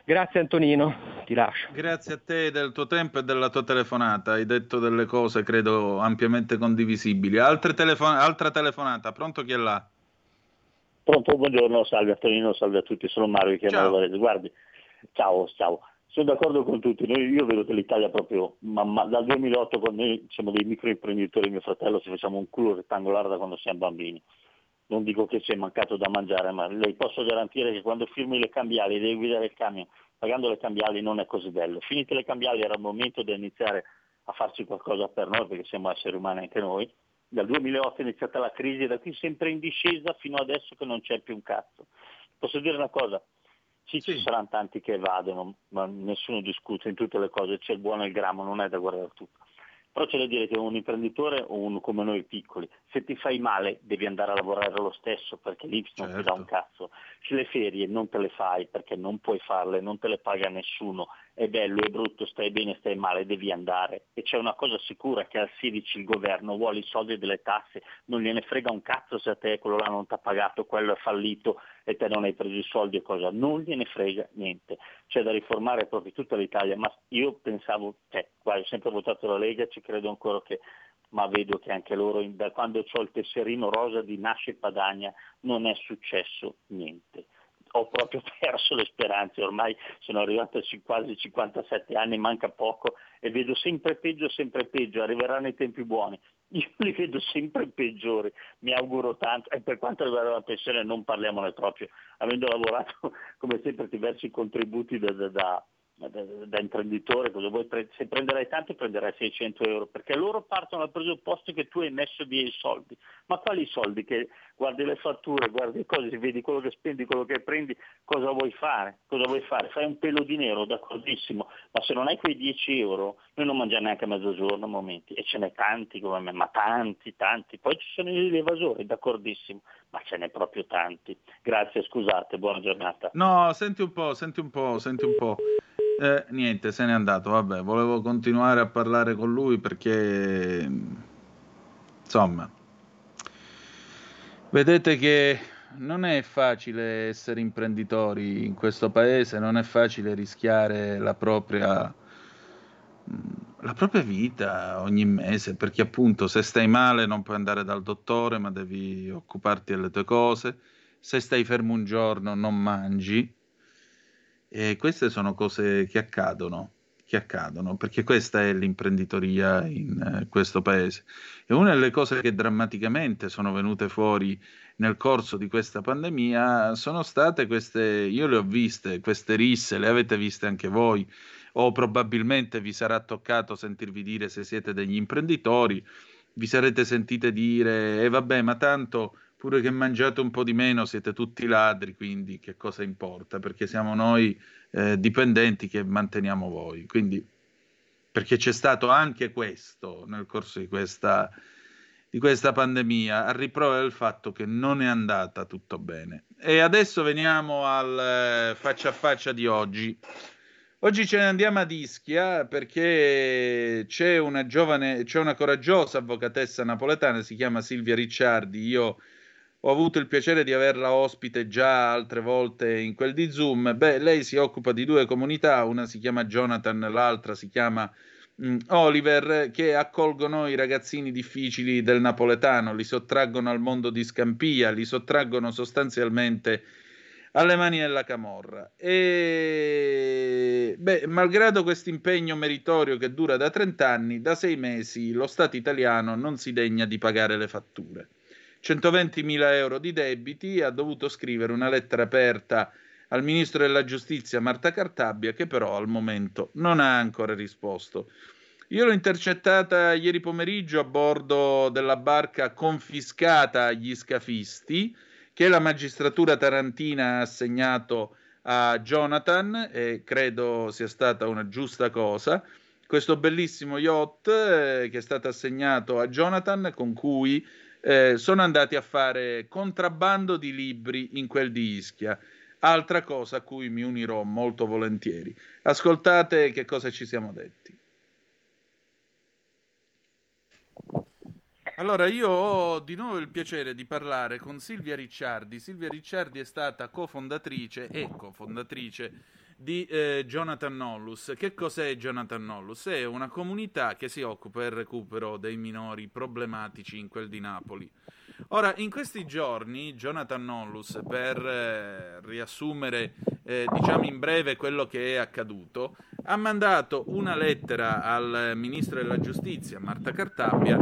Grazie Antonino, ti lascio. Grazie a te del tuo tempo e della tua telefonata. Hai detto delle cose, credo, ampiamente condivisibili. Telefon- altra telefonata, pronto chi è là? Pronto, buongiorno, salve Antonino, salve a tutti, sono Mario che chiamo. Guardi, ciao, ciao. Sono d'accordo con tutti, noi, io vedo che l'Italia proprio, ma, ma, dal 2008 quando noi siamo dei microimprenditori, mio fratello, ci facciamo un culo rettangolare da quando siamo bambini. Non dico che ci è mancato da mangiare, ma le posso garantire che quando firmi le cambiali devi guidare il camion pagando le cambiali non è così bello. Finite le cambiali era il momento di iniziare a farci qualcosa per noi, perché siamo esseri umani anche noi. Dal 2008 è iniziata la crisi, da qui sempre in discesa fino adesso che non c'è più un cazzo. Posso dire una cosa, sì, ci saranno tanti che evadono, ma nessuno discute in tutte le cose, c'è il buono e il gramo, non è da guardare tutto. Però c'è da dire che un imprenditore o uno come noi piccoli, se ti fai male devi andare a lavorare lo stesso perché lì non certo. ti dà un certo. cazzo. Se le ferie non te le fai perché non puoi farle, non te le paga nessuno, è bello, è brutto, stai bene, stai male, devi andare. E c'è una cosa sicura che al 16 il governo vuole i soldi delle tasse, non gliene frega un cazzo se a te quello là non ti ha pagato, quello è fallito e te non hai preso i soldi e cosa, non gliene frega niente. C'è da riformare proprio tutta l'Italia, ma io pensavo, cioè, guarda, ho sempre votato la Lega, ci credo ancora che ma vedo che anche loro, da quando ho il tesserino rosa di Nasce Padagna, non è successo niente ho proprio perso le speranze, ormai sono arrivato a quasi 57 anni, manca poco e vedo sempre peggio, sempre peggio, arriveranno i tempi buoni. Io li vedo sempre peggiori, mi auguro tanto e per quanto riguarda la pensione non parliamone proprio, avendo lavorato come sempre diversi contributi da, da, da da, da imprenditore, pre- se prenderai tanto prenderai 600 euro, perché loro partono dal presupposto che tu hai messo via i soldi. Ma quali soldi? Che guardi le fatture, guardi le cose, vedi quello che spendi, quello che prendi, cosa vuoi fare? Cosa vuoi fare? Fai un pelo di nero, d'accordissimo, ma se non hai quei 10 euro, noi non mangiamo neanche a mezzogiorno a momenti, e ce n'è tanti come me, ma tanti, tanti. Poi ci sono gli evasori, d'accordissimo, ma ce n'è proprio tanti. Grazie, scusate, buona giornata. No, senti un po', senti un po', senti un po'. Eh, niente, se n'è andato. Vabbè, volevo continuare a parlare con lui perché, insomma, vedete che non è facile essere imprenditori in questo paese, non è facile rischiare la propria, la propria vita ogni mese, perché appunto se stai male non puoi andare dal dottore, ma devi occuparti delle tue cose. Se stai fermo un giorno non mangi, e queste sono cose che accadono, che accadono, perché questa è l'imprenditoria in eh, questo paese. E una delle cose che drammaticamente sono venute fuori nel corso di questa pandemia sono state queste, io le ho viste, queste risse, le avete viste anche voi, o probabilmente vi sarà toccato sentirvi dire se siete degli imprenditori, vi sarete sentite dire, e eh, vabbè, ma tanto pure che mangiate un po' di meno siete tutti ladri, quindi che cosa importa? Perché siamo noi eh, dipendenti che manteniamo voi. Quindi, perché c'è stato anche questo nel corso di questa, di questa pandemia, a riprova del fatto che non è andata tutto bene. E adesso veniamo al eh, faccia a faccia di oggi. Oggi ce ne andiamo ad Ischia perché c'è una giovane, c'è una coraggiosa avvocatessa napoletana, si chiama Silvia Ricciardi. Io ho avuto il piacere di averla ospite già altre volte in quel di Zoom. Beh, lei si occupa di due comunità, una si chiama Jonathan, l'altra si chiama mh, mm, Oliver, che accolgono i ragazzini difficili del napoletano, li sottraggono al mondo di Scampia, li sottraggono sostanzialmente alle mani della camorra. E beh, malgrado questo impegno meritorio che dura da 30 anni, da sei mesi lo Stato italiano non si degna di pagare le fatture. 120.000 euro di debiti, ha dovuto scrivere una lettera aperta al ministro della giustizia Marta Cartabia che però al momento non ha ancora risposto. Io l'ho intercettata ieri pomeriggio a bordo della barca confiscata agli scafisti che la magistratura tarantina ha assegnato a Jonathan e credo sia stata una giusta cosa. Questo bellissimo yacht eh, che è stato assegnato a Jonathan con cui eh, sono andati a fare contrabbando di libri in quel di Ischia. Altra cosa a cui mi unirò molto volentieri. Ascoltate che cosa ci siamo detti. Allora, io ho di nuovo il piacere di parlare con Silvia Ricciardi. Silvia Ricciardi è stata cofondatrice e cofondatrice di eh, Jonathan Nollus. Che cos'è Jonathan Nollus? È una comunità che si occupa del recupero dei minori problematici in quel di Napoli. Ora, in questi giorni, Jonathan Nollus, per eh, riassumere, eh, diciamo in breve quello che è accaduto, ha mandato una lettera al ministro della giustizia, Marta Cartabbia,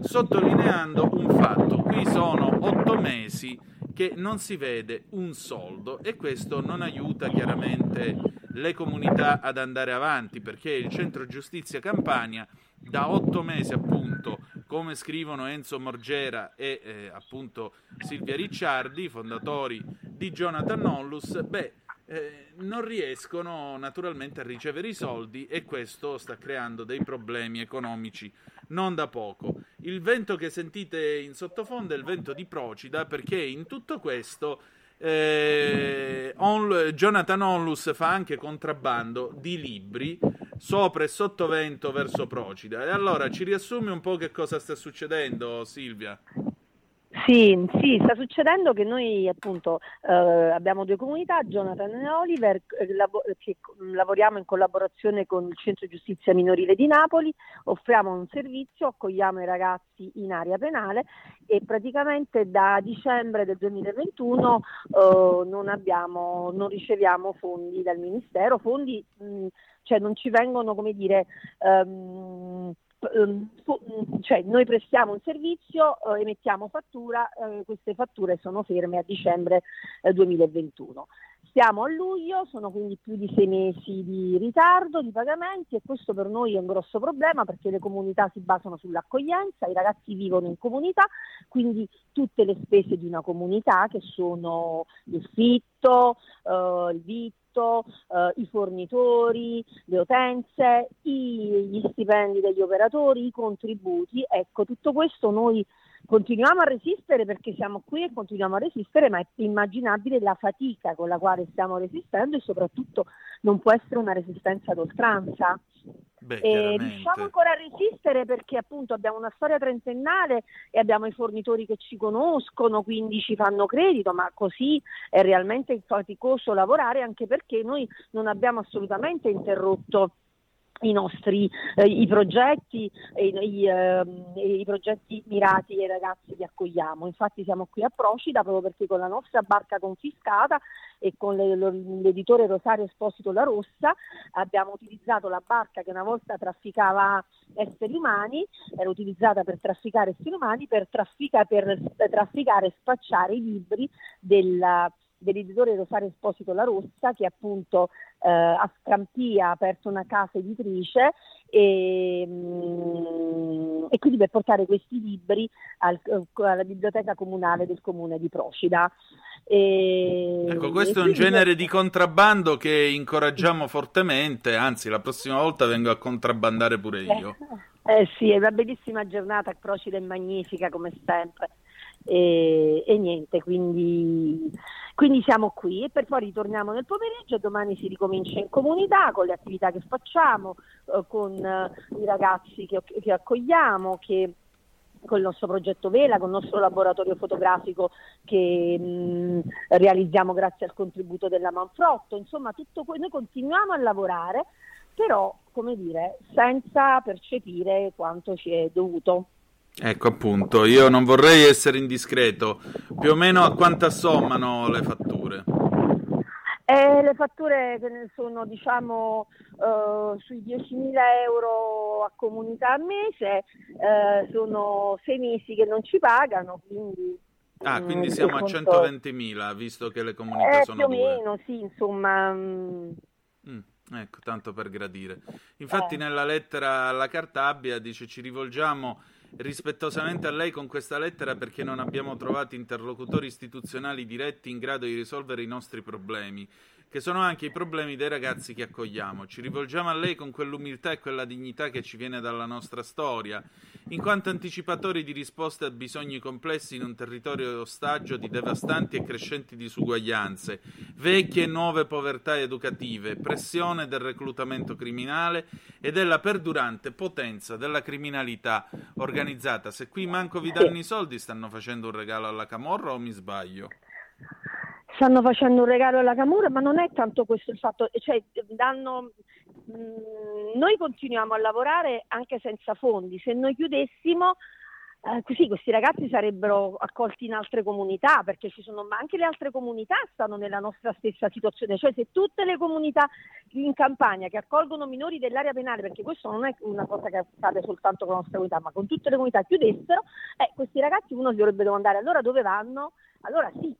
sottolineando un fatto. Qui sono otto mesi che non si vede un soldo e questo non aiuta chiaramente le comunità ad andare avanti perché il centro giustizia Campania da otto mesi appunto come scrivono Enzo Morgera e eh, appunto Silvia Ricciardi fondatori di Jonathan Nollus beh eh, non riescono naturalmente a ricevere i soldi e questo sta creando dei problemi economici non da poco. Il vento che sentite in sottofondo è il vento di Procida perché in tutto questo eh, on, Jonathan Onlus fa anche contrabbando di libri sopra e sottovento verso Procida. E allora ci riassumi un po' che cosa sta succedendo, Silvia? Sì, sì, sta succedendo che noi appunto eh, abbiamo due comunità, Jonathan e Oliver, eh, che lavoriamo in collaborazione con il Centro Giustizia Minorile di Napoli, offriamo un servizio, accogliamo i ragazzi in area penale e praticamente da dicembre del 2021 eh, non, abbiamo, non riceviamo fondi dal Ministero, fondi mh, cioè non ci vengono come dire... Um, cioè noi prestiamo un servizio, eh, emettiamo fattura, eh, queste fatture sono ferme a dicembre eh, 2021. Siamo a luglio, sono quindi più di sei mesi di ritardo di pagamenti e questo per noi è un grosso problema perché le comunità si basano sull'accoglienza, i ragazzi vivono in comunità, quindi tutte le spese di una comunità che sono il fitto, eh, il vitto, eh, i fornitori, le utenze, i, gli stipendi degli operatori, i contributi. Ecco, tutto questo noi continuiamo a resistere perché siamo qui e continuiamo a resistere, ma è immaginabile la fatica con la quale stiamo resistendo e soprattutto non può essere una resistenza d'oltranza. Beh, e riusciamo ancora a resistere perché appunto abbiamo una storia trentennale e abbiamo i fornitori che ci conoscono, quindi ci fanno credito, ma così è realmente faticoso lavorare anche perché noi non abbiamo assolutamente interrotto i nostri eh, i progetti, i, eh, i, progetti mirati ai ragazzi che accogliamo. Infatti siamo qui a Procida proprio perché con la nostra barca confiscata e con le, l'editore Rosario Esposito La Rossa abbiamo utilizzato la barca che una volta trafficava esseri umani, era utilizzata per trafficare esseri umani, per, traffica, per trafficare e spacciare i libri della dell'editore Rosario Esposito La Rossa che appunto eh, a Scampia ha aperto una casa editrice e, mm, e, quindi per portare questi libri al, alla biblioteca comunale del comune di Procida. E, ecco, questo è un genere di contrabbando che incoraggiamo fortemente, anzi la prossima volta vengo a contrabbandare pure io. Eh, eh sì, è una bellissima giornata, Procida è magnifica come sempre. E, e niente, quindi quindi siamo qui. E per poi ritorniamo nel pomeriggio, domani si ricomincia in comunità con le attività che facciamo, eh, con eh, i ragazzi che, che accogliamo, che con il nostro progetto Vela, con il nostro laboratorio fotografico che mh, realizziamo grazie al contributo della Manfrotto, insomma tutto que- noi continuiamo a lavorare, però come dire, senza percepire quanto ci è dovuto. Ecco appunto, io non vorrei essere indiscreto, più o meno a quanto assommano le fatture? Eh, le fatture sono diciamo uh, sui 10.000 euro a comunità al mese, uh, sono sei mesi che non ci pagano, quindi... Ah, quindi mm, siamo a 120.000, visto che le comunità eh, sono più due. o meno, sì, insomma... Mm. Mm. Ecco, tanto per gradire. Infatti eh. nella lettera alla Cartabia dice ci rivolgiamo rispettosamente a lei con questa lettera perché non abbiamo trovato interlocutori istituzionali diretti in grado di risolvere i nostri problemi. Che sono anche i problemi dei ragazzi che accogliamo. Ci rivolgiamo a lei con quell'umiltà e quella dignità che ci viene dalla nostra storia, in quanto anticipatori di risposte a bisogni complessi in un territorio ostaggio di devastanti e crescenti disuguaglianze, vecchie e nuove povertà educative, pressione del reclutamento criminale e della perdurante potenza della criminalità organizzata. Se qui manco vi danno i soldi, stanno facendo un regalo alla Camorra o mi sbaglio? Stanno facendo un regalo alla Camorra, ma non è tanto questo il fatto, cioè danno, mh, mm, noi continuiamo a lavorare anche senza fondi, se noi chiudessimo eh, così questi ragazzi sarebbero accolti in altre comunità perché ci sono, ma anche le altre comunità stanno nella nostra stessa situazione, cioè se tutte le comunità in campagna che accolgono minori dell'area penale, perché questo non è una cosa che accade soltanto con la nostra comunità, ma con tutte le comunità chiudessero, eh, questi ragazzi uno si dovrebbe domandare allora dove vanno? Allora sì,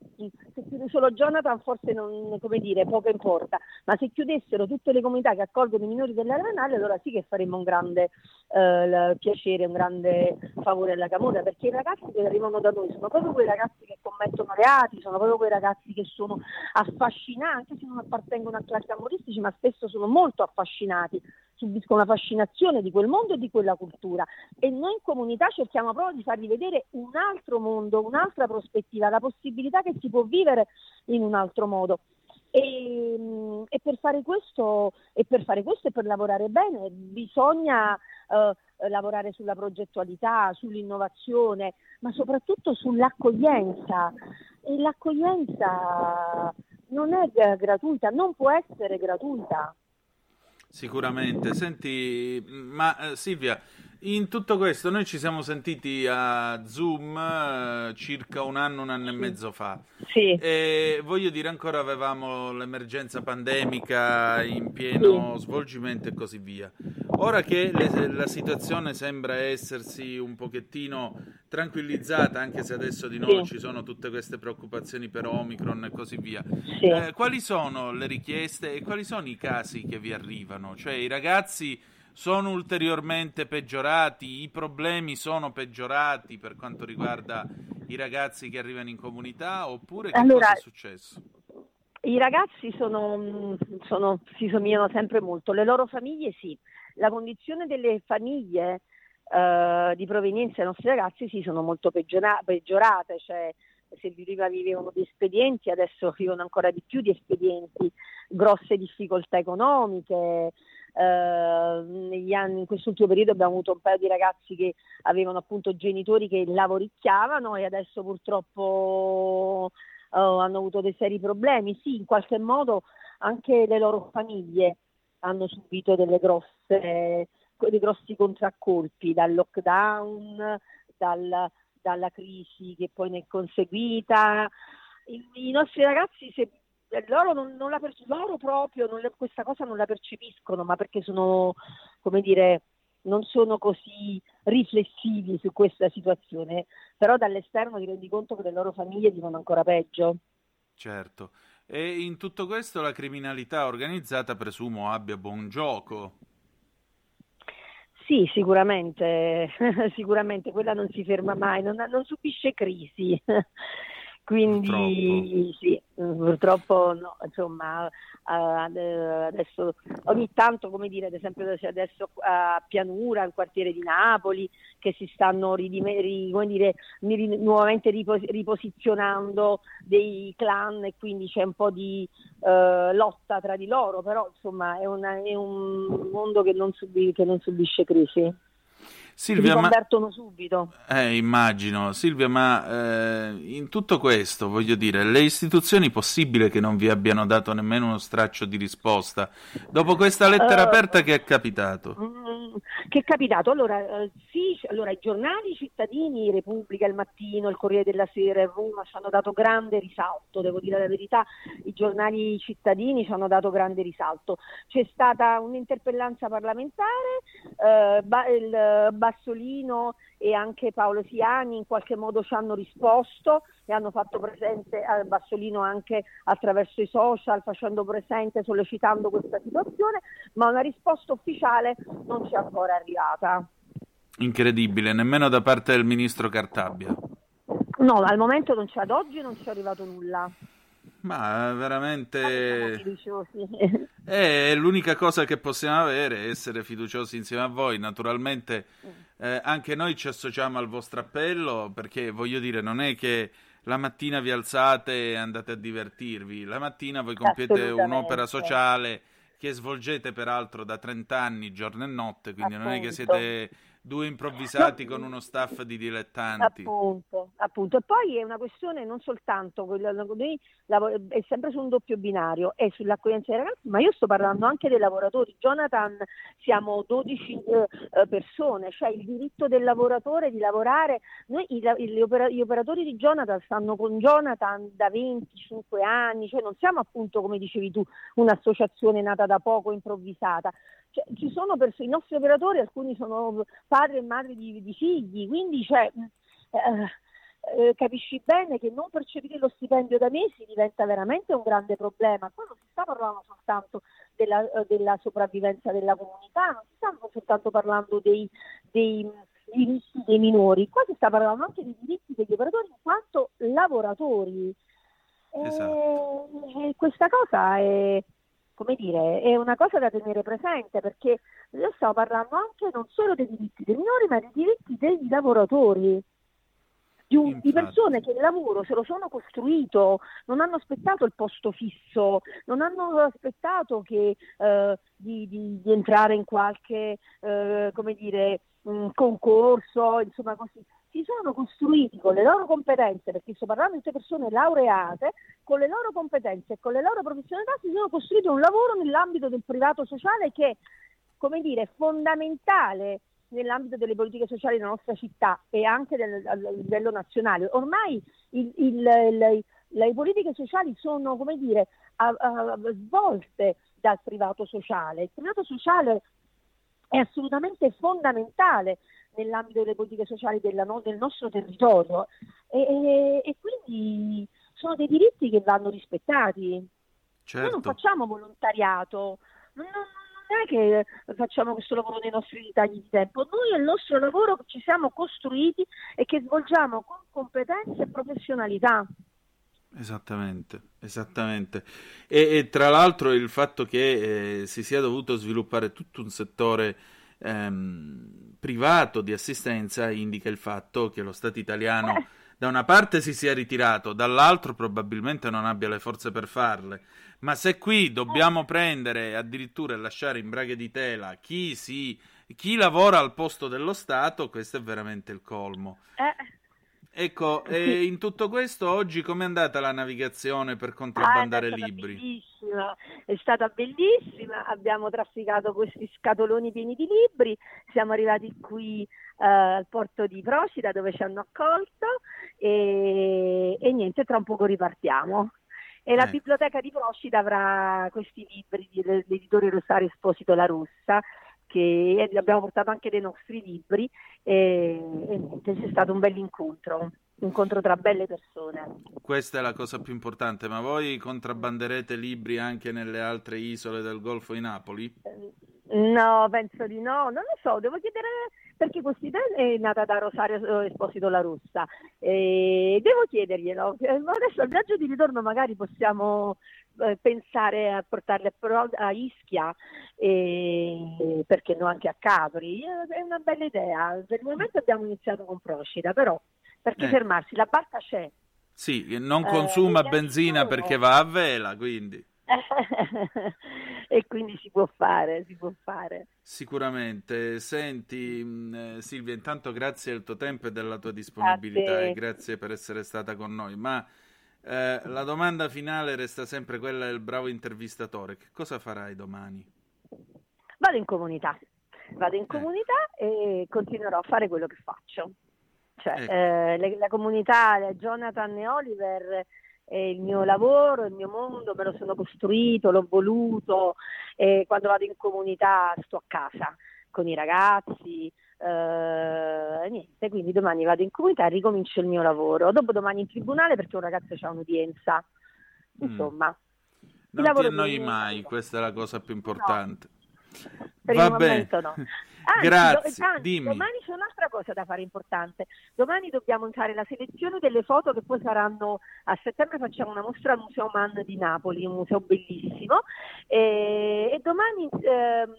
se chiude solo Jonathan forse non, come dire, poco importa, ma se chiudessero tutte le comunità che accolgono i minori dell'area penale allora sì che faremmo un grande eh, piacere, un grande favore alla Camorra, perché i ragazzi che arrivano da noi sono proprio quei ragazzi che commettono reati, sono proprio quei ragazzi che sono affascinanti, anche se non appartengono a classi amoristici, ma spesso sono molto affascinati subiscono una fascinazione di quel mondo e di quella cultura e noi in comunità cerchiamo proprio di fargli vedere un altro mondo, un'altra prospettiva, la possibilità che si può vivere in un altro modo. E, e, per fare questo, e per fare questo e per lavorare bene bisogna eh, lavorare sulla progettualità, sull'innovazione, ma soprattutto sull'accoglienza. E l'accoglienza non è gratuita, non può essere gratuita. Sicuramente. Senti, ma eh, Silvia, in tutto questo noi ci siamo sentiti a Zoom eh, circa un anno, un anno e mezzo fa. Sì. E voglio dire, ancora avevamo l'emergenza pandemica in pieno sì. svolgimento e così via. Ora che le, la situazione sembra essersi un pochettino tranquillizzata, anche se adesso di nuovo sì. ci sono tutte queste preoccupazioni per Omicron e così via, sì. eh, quali sono le richieste e quali sono i casi che vi arrivano? Cioè i ragazzi sono ulteriormente peggiorati, i problemi sono peggiorati per quanto riguarda i ragazzi che arrivano in comunità oppure che allora, cosa è successo? I ragazzi sono, sono, si somigliano sempre molto, le loro famiglie sì, la condizione delle famiglie eh, di provenienza dei nostri ragazzi sì sono molto peggiora- peggiorate, cioè se prima vivevano di espedienti adesso vivono ancora di più di espedienti, grosse difficoltà economiche, eh, anni, in quest'ultimo periodo abbiamo avuto un paio di ragazzi che avevano appunto genitori che lavoricchiavano e adesso purtroppo eh, hanno avuto dei seri problemi. Sì, in qualche modo anche le loro famiglie hanno subito grosse, dei grossi contraccolpi dal lockdown, dal, dalla crisi che poi ne è conseguita. I, i nostri ragazzi, se loro, non, non la perce- loro proprio le, questa cosa non la percepiscono, ma perché sono, come dire, non sono così riflessivi su questa situazione, però dall'esterno ti rendi conto che le loro famiglie vivono ancora peggio. Certo. E in tutto questo la criminalità organizzata presumo abbia buon gioco. Sì, sicuramente, sicuramente quella non si ferma mai, non, non subisce crisi. Quindi purtroppo. sì, purtroppo no, insomma adesso ogni tanto come dire ad esempio adesso a Pianura, il quartiere di Napoli che si stanno ridime, ri, dire, nuovamente riposizionando dei clan e quindi c'è un po' di uh, lotta tra di loro, però insomma è, una, è un mondo che non, subi, che non subisce crisi. Silvia, si convertono ma... subito. Eh, immagino. Silvia, ma eh, in tutto questo, voglio dire, le istituzioni possibile che non vi abbiano dato nemmeno uno straccio di risposta? Dopo questa lettera uh, aperta che è capitato? Mm, che è capitato? Allora, uh, sì, allora, i giornali cittadini, Repubblica, Il Mattino, Il Corriere della Sera, il Roma ci hanno dato grande risalto, devo dire la verità, i giornali cittadini ci hanno dato grande risalto. C'è stata un'interpellanza parlamentare, ba- il, Bassolino e anche Paolo Siani in qualche modo ci hanno risposto e hanno fatto presente a Bassolino anche attraverso i social, facendo presente, sollecitando questa situazione, ma una risposta ufficiale non ci è ancora arrivata. Incredibile, nemmeno da parte del ministro Cartabia. No, al momento non c'è, ad oggi non ci è arrivato nulla. Ma veramente è l'unica cosa che possiamo avere, essere fiduciosi insieme a voi. Naturalmente mm. eh, anche noi ci associamo al vostro appello perché voglio dire, non è che la mattina vi alzate e andate a divertirvi, la mattina voi compiete un'opera sociale che svolgete peraltro da 30 anni, giorno e notte, quindi Appunto. non è che siete due improvvisati con uno staff di dilettanti. Appunto, appunto. E poi è una questione non soltanto, noi è sempre su un doppio binario, è sull'accoglienza dei ragazzi, ma io sto parlando anche dei lavoratori. Jonathan, siamo 12 eh, eh, persone, cioè il diritto del lavoratore di lavorare. Noi, gli, operatori di Jonathan stanno con Jonathan da 25 anni, cioè non siamo appunto, come dicevi tu, un'associazione nata da poco, improvvisata cioè, ci sono persone, i nostri operatori, alcuni sono padri e madri di, di figli, quindi cioè, eh, eh, capisci bene che non percepire lo stipendio da mesi diventa veramente un grande problema. Qua non si sta parlando soltanto della, eh, della sopravvivenza della comunità, non si sta soltanto parlando dei, dei diritti dei minori, qua si sta parlando anche dei diritti degli operatori in quanto lavoratori. Esatto. E questa cosa è, come dire, è una cosa da tenere presente perché io stavo parlando anche non solo dei diritti dei minori ma dei diritti dei lavoratori. Di, un, di, persone che il lavoro se lo sono costruito, non hanno aspettato il posto fisso, non hanno aspettato che, eh, di, di, di, entrare in qualche eh, come dire, concorso, insomma così si sono costruiti con le loro competenze, perché sto parlando di persone laureate, con le loro competenze e con le loro professionalità si sono costruiti un lavoro nell'ambito del privato sociale che, come dire, è fondamentale nell'ambito delle politiche sociali della nostra città e anche del, a livello nazionale. Ormai il, il, il, le politiche sociali sono, come dire, a, a, svolte dal privato sociale. Il privato sociale è assolutamente fondamentale nell'ambito delle politiche sociali della, del nostro territorio e, e, e, quindi sono dei diritti che vanno rispettati. Certo. Noi non certo. facciamo volontariato, non, non, non, è che facciamo questo lavoro nei nostri ritagli di tempo, noi è il nostro lavoro che ci siamo costruiti e che svolgiamo con competenze e professionalità. Esattamente, esattamente. E, e, tra l'altro il fatto che eh, si sia dovuto sviluppare tutto un settore ehm, privato di assistenza indica il fatto che lo Stato italiano da una parte si sia ritirato, dall'altro probabilmente non abbia le forze per farle. Ma se qui dobbiamo prendere addirittura e lasciare in braghe di tela chi, si, chi lavora al posto dello Stato, questo è veramente il colmo. Eh. Ecco, in tutto questo oggi com'è andata la navigazione per contrabbandare ah, libri? Bellissima, è stata bellissima, abbiamo trafficato questi scatoloni pieni di libri, siamo arrivati qui uh, al porto di Procida dove ci hanno accolto e, e niente, tra un poco ripartiamo. E la eh. biblioteca di Procida avrà questi libri dell'editore Rosario Esposito La Russa che abbiamo portato anche dei nostri libri e, e niente, c'è stato un bel incontro, incontro tra belle persone. Questa è la cosa più importante, ma voi contrabbanderete libri anche nelle altre isole del Golfo di Napoli? No, penso di no, non lo so, devo chiedere perché questa idea è nata da Rosario Esposito La Russa e devo chiederglielo. Adesso al viaggio di ritorno magari possiamo eh, pensare a portarle a, a Ischia e perché no anche a Capri. È una bella idea. Per il momento abbiamo iniziato con Procida, però perché eh. fermarsi? La barca c'è. Sì, non consuma eh, benzina perché va a vela, quindi. e quindi si può fare, si può fare. Sicuramente. Senti, eh, Silvia, intanto grazie del tuo tempo e della tua disponibilità e grazie per essere stata con noi. Ma eh, la domanda finale resta sempre quella del bravo intervistatore. Che cosa farai domani? Vado in comunità, vado in eh. comunità e continuerò a fare quello che faccio. Cioè, ecco. eh, le, la comunità Jonathan e Oliver è il mio lavoro, il mio mondo, me lo sono costruito, l'ho voluto e quando vado in comunità sto a casa con i ragazzi, eh, niente, quindi domani vado in comunità e ricomincio il mio lavoro. Dopo domani in tribunale perché un ragazzo ha un'udienza. Mm. Insomma. Mm. Non ti annoi mai, questa è la cosa più importante. No. Per Va bene. No. Anzi, Grazie, anzi, dimmi. domani c'è un'altra cosa da fare importante. Domani dobbiamo fare la selezione delle foto che poi saranno a settembre facciamo una mostra al Museo Man di Napoli, un museo bellissimo e, e domani ehm,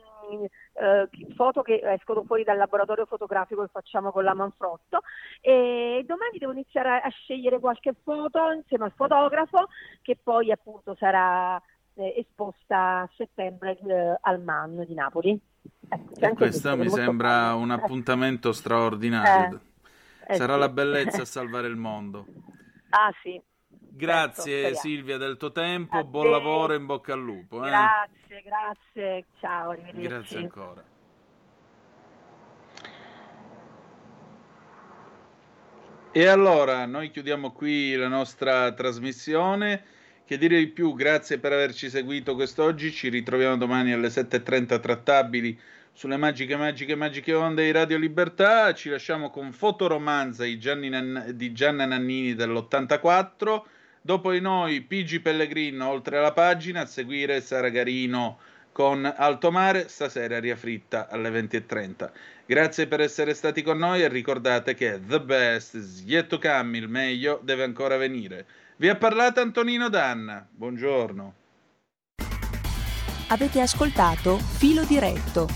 eh, foto che escono fuori dal laboratorio fotografico che facciamo con la Manfrotto e domani devo iniziare a, a scegliere qualche foto insieme al fotografo che poi appunto sarà eh, esposta a settembre eh, al MAN di Napoli. Ecco, E questo mi sembra un appuntamento straordinario. Eh, Sarà sì. la bellezza a salvare il mondo. Ah sì, Grazie speriamo. Silvia del tuo tempo, A buon te. lavoro e in bocca al lupo. eh. grazie, grazie, ciao, arrivederci. Grazie ancora. E allora noi chiudiamo qui la nostra trasmissione. Che dire di più? Grazie per averci seguito quest'oggi. Ci ritroviamo domani alle 7.30 trattabili sulle magiche, magiche, magiche onde di Radio Libertà. Ci lasciamo con Fotoromanza di, Nan- di Gianna Nannini dell'84. Dopo di noi Pigi Pellegrino oltre la pagina, a seguire Sara Garino con Alto Mare, stasera aria fritta alle 20.30. Grazie per essere stati con noi e ricordate che the best is come, il meglio deve ancora venire. Vi ha parlato Antonino Danna, buongiorno. Avete ascoltato Filo Diretto